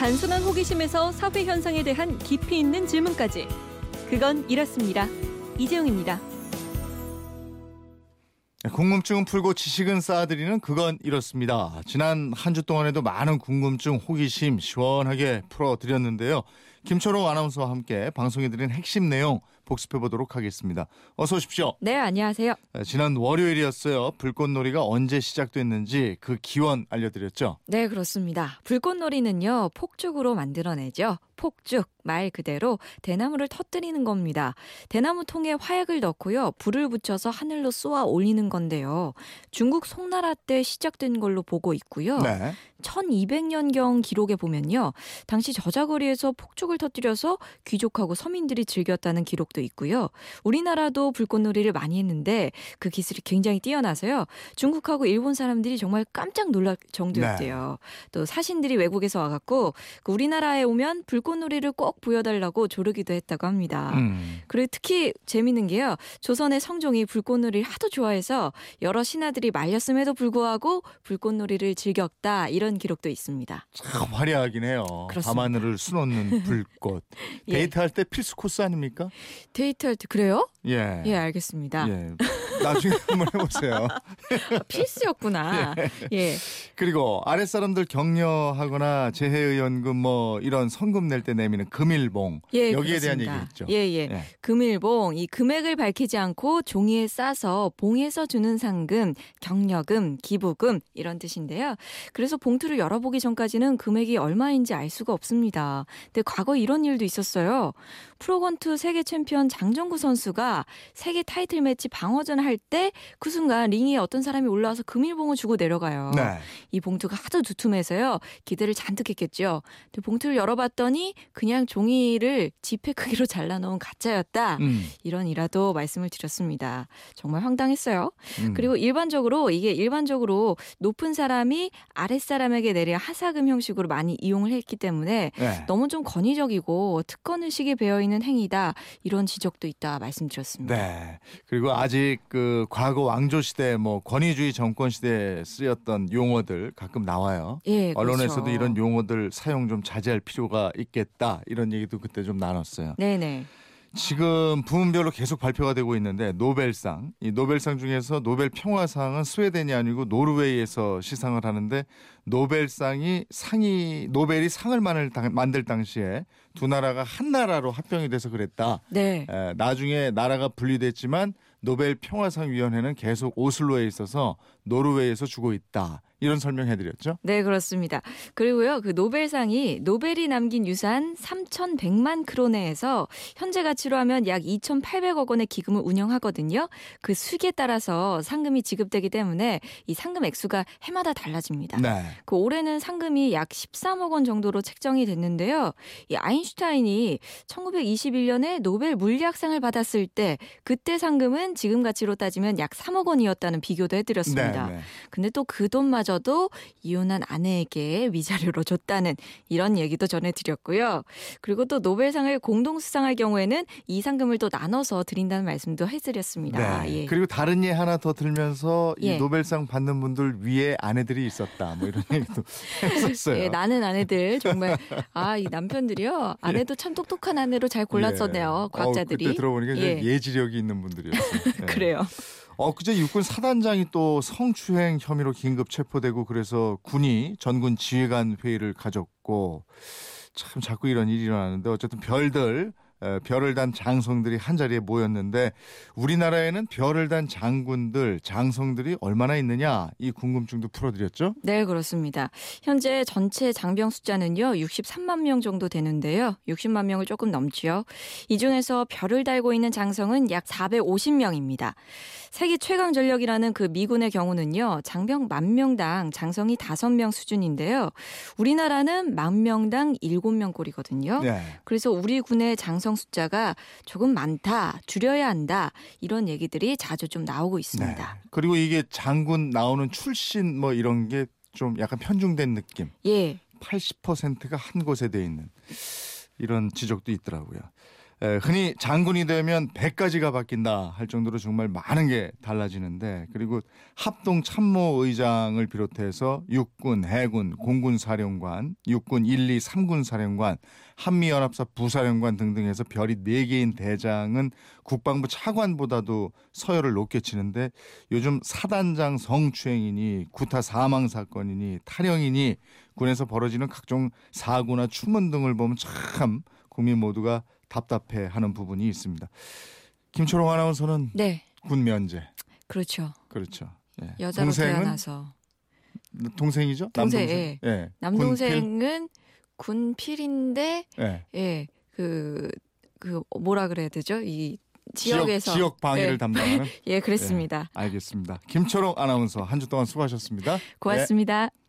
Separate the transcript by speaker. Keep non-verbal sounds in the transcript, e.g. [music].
Speaker 1: 단순한 호기심에서 사회 현상에 대한 깊이 있는 질문까지. 그건 이렇습니다. 이재용입니다.
Speaker 2: 궁금증은 풀고 지식은 쌓아드리는 그건 이렇습니다. 지난 한 주 동안에도 많은 궁금증, 호기심 시원하게 풀어드렸는데요. 김초롱 아나운서와 함께 방송해드린 핵심 내용 복습해보도록 하겠습니다. 어서 오십시오.
Speaker 1: 네, 안녕하세요.
Speaker 2: 지난 월요일이었어요. 불꽃놀이가 언제 시작됐는지 그 기원 알려드렸죠?
Speaker 1: 네, 그렇습니다. 불꽃놀이는요, 폭죽으로 만들어내죠. 폭죽, 말 그대로 대나무를 터뜨리는 겁니다. 대나무 통에 화약을 넣고요, 불을 붙여서 하늘로 쏘아 올리는 건데요. 중국 송나라 때 시작된 걸로 보고 있고요.
Speaker 2: 네.
Speaker 1: 1200년경 기록에 보면요. 당시 저자거리에서 폭죽을 터뜨려서 귀족하고 서민들이 즐겼다는 기록도 있고요. 우리나라도 불꽃놀이를 많이 했는데 그 기술이 굉장히 뛰어나서요. 중국하고 일본 사람들이 정말 깜짝 놀랄 정도였대요. 네. 또 사신들이 외국에서 와갖고 그 우리나라에 오면 불꽃놀이를 꼭 보여달라고 조르기도 했다고 합니다. 음. 그리고 특히 재밌는 게요. 조선의 성종이 불꽃놀이를 하도 좋아해서 여러 신하들이 말렸음에도 불구하고 불꽃놀이를 즐겼다 이런 이런 기록도 있습니다.
Speaker 2: 참 화려하긴 해요. 그렇습니다. 밤하늘을 수놓는 [laughs] 불꽃. 예. 데이트할 때 필수 코스 아닙니까?
Speaker 1: 데이트할 때 그래요?
Speaker 2: 예.
Speaker 1: 예, 알겠습니다. 예.
Speaker 2: 나중에 [laughs] 한번 해보세요. [laughs]
Speaker 1: 필수였구나. [laughs] 예. 예.
Speaker 2: 그리고 아랫사람들 격려하거나 재해의원금 뭐 이런 성금 낼 때 내미는 금일봉. 예, 여기에 그렇습니다. 대한 얘기했죠.
Speaker 1: 예, 예, 예. 금일봉 이 금액을 밝히지 않고 종이에 싸서 봉에서 주는 상금, 격려금, 기부금 이런 뜻인데요. 그래서 봉투를 열어보기 전까지는 금액이 얼마인지 알 수가 없습니다. 근데 과거 이런 일도 있었어요. 프로권투 세계 챔피언 장정구 선수가 세계 타이틀 매치 방어전 할때 그 순간 링에 어떤 사람이 올라와서 금일봉을 주고 내려가요. 네. 이 봉투가 하도 두툼해서요. 기대를 잔뜩 했겠죠. 근데 봉투를 열어봤더니 그냥 종이를 지폐 크기로 잘라놓은 가짜였다. 음. 이런 일화도 말씀을 드렸습니다. 정말 황당했어요. 음. 그리고 일반적으로 이게 일반적으로 높은 사람이 아랫사람에게 내려 하사금 형식으로 많이 이용을 했기 때문에 네. 너무 좀 권위적이고 특권 의식이 배어 있는 행위다. 이런 지적도 있다 말씀드렸습니다.
Speaker 2: 네. 그리고 아직 그 과거 왕조 시대 뭐 권위주의 정권 시대에 쓰였던 용어들 가끔 나와요. 예, 그렇죠. 언론에서도 이런 용어들 사용 좀 자제할 필요가 있겠다. 이런 얘기도 그때 좀 나눴어요.
Speaker 1: 네네.
Speaker 2: 지금 부문별로 계속 발표가 되고 있는데 노벨상 이 노벨상 중에서 노벨 평화상은 스웨덴이 아니고 노르웨이에서 시상을 하는데 노벨상이 상이 노벨이 상을 만들 당시에 두 나라가 한 나라로 합병이 돼서 그랬다.
Speaker 1: 네.
Speaker 2: 에, 나중에 나라가 분리됐지만 노벨 평화상 위원회는 계속 오슬로에 있어서 노르웨이에서 주고 있다. 이런 설명해 드렸죠?
Speaker 1: 네, 그렇습니다. 그리고요, 그 노벨상이 노벨이 남긴 유산 3,100만 크로네에서 현재 가치로 하면 약 2,800억 원의 기금을 운영하거든요. 그 수익에 따라서 상금이 지급되기 때문에 이 상금 액수가 해마다 달라집니다. 네. 그 올해는 상금이 약 13억 원 정도로 책정이 됐는데요. 이 아인슈타인이 1921년에 노벨 물리학상을 받았을 때 그때 상금은 지금 가치로 따지면 약 3억 원이었다는 비교도 해 드렸습니다. 네, 네. 근데 또 그 돈마저 마저도 이혼한 아내에게 위자료로 줬다는 이런 얘기도 전해드렸고요. 그리고 또 노벨상을 공동 수상할 경우에는 이 상금을 또 나눠서 드린다는 말씀도 해드렸습니다.
Speaker 2: 네. 예. 그리고 다른 예 하나 더 들면서 이 예. 노벨상 받는 분들 위에 아내들이 있었다. 뭐 이런 [laughs] 얘기도 했었어요. 예,
Speaker 1: 나는 아내들 [laughs] 정말 아 이 남편들이요 아내도 참 똑똑한 아내로 잘 골랐었네요. 예. 과학자들이.
Speaker 2: 어, 그때 들어보니까 예. 예지력이 있는 분들이었어요. [laughs]
Speaker 1: 그래요.
Speaker 2: 엊그제 육군 사단장이 또 성추행 혐의로 긴급 체포되고 그래서 군이 전군 지휘관 회의를 가졌고 참 자꾸 이런 일이 일어나는데 어쨌든 별들 별을 단 장성들이 한 자리에 모였는데 우리나라에는 별을 단 장군들, 장성들이 얼마나 있느냐 이 궁금증도 풀어드렸죠?
Speaker 1: 네, 그렇습니다. 현재 전체 장병 숫자는요 63만 명 정도 되는데요. 60만 명을 조금 넘지요. 이 중에서 별을 달고 있는 장성은 약 450명입니다. 세계 최강 전력이라는 그 미군의 경우는요 장병 만 명당 장성이 5명 수준인데요. 우리나라는 만 명당 7명 꼴이거든요. 네. 그래서 우리 군의 장성 여성 숫자가 조금 많다, 줄여야 한다 이런 얘기들이 자주 좀 나오고 있습니다.
Speaker 2: 네. 그리고 이게 장군 나오는 출신 뭐 이런 게 좀 약간 편중된 느낌.
Speaker 1: 예.
Speaker 2: 80%가 한 곳에 돼 있는 이런 지적도 있더라고요. 에, 흔히 장군이 되면 100가지가 바뀐다 할 정도로 정말 많은 게 달라지는데 그리고 합동 참모 의장을 비롯해서 육군, 해군, 공군 사령관, 육군 1, 2, 3군 사령관, 한미연합사 부사령관 등등해서 별이 4개인 대장은 국방부 차관보다도 서열을 높게 치는데 요즘 사단장 성추행이니 구타 사망 사건이니 탈영이니 군에서 벌어지는 각종 사고나 추문 등을 보면 참 국민 모두가 답답해하는 부분이 있습니다. 김초롱 아나운서는
Speaker 1: 네,
Speaker 2: 군 면제
Speaker 1: 그렇죠.
Speaker 2: 그렇죠. 예.
Speaker 1: 여자로 태어나서
Speaker 2: 동생이죠?
Speaker 1: 동생,
Speaker 2: 남동생.
Speaker 1: 예.
Speaker 2: 예.
Speaker 1: 남동생은 군필인데
Speaker 2: 군필? 예.
Speaker 1: 예, 그, 그, 뭐라 그래야 되죠? 이
Speaker 2: 지역
Speaker 1: 지역에서.
Speaker 2: 지역 방위를
Speaker 1: 예.
Speaker 2: 담당하는 [laughs]
Speaker 1: 예, 그랬습니다.
Speaker 2: 알겠습니다. 김초롱 아나운서 한 주 동안 수고하셨습니다.
Speaker 1: 고맙습니다.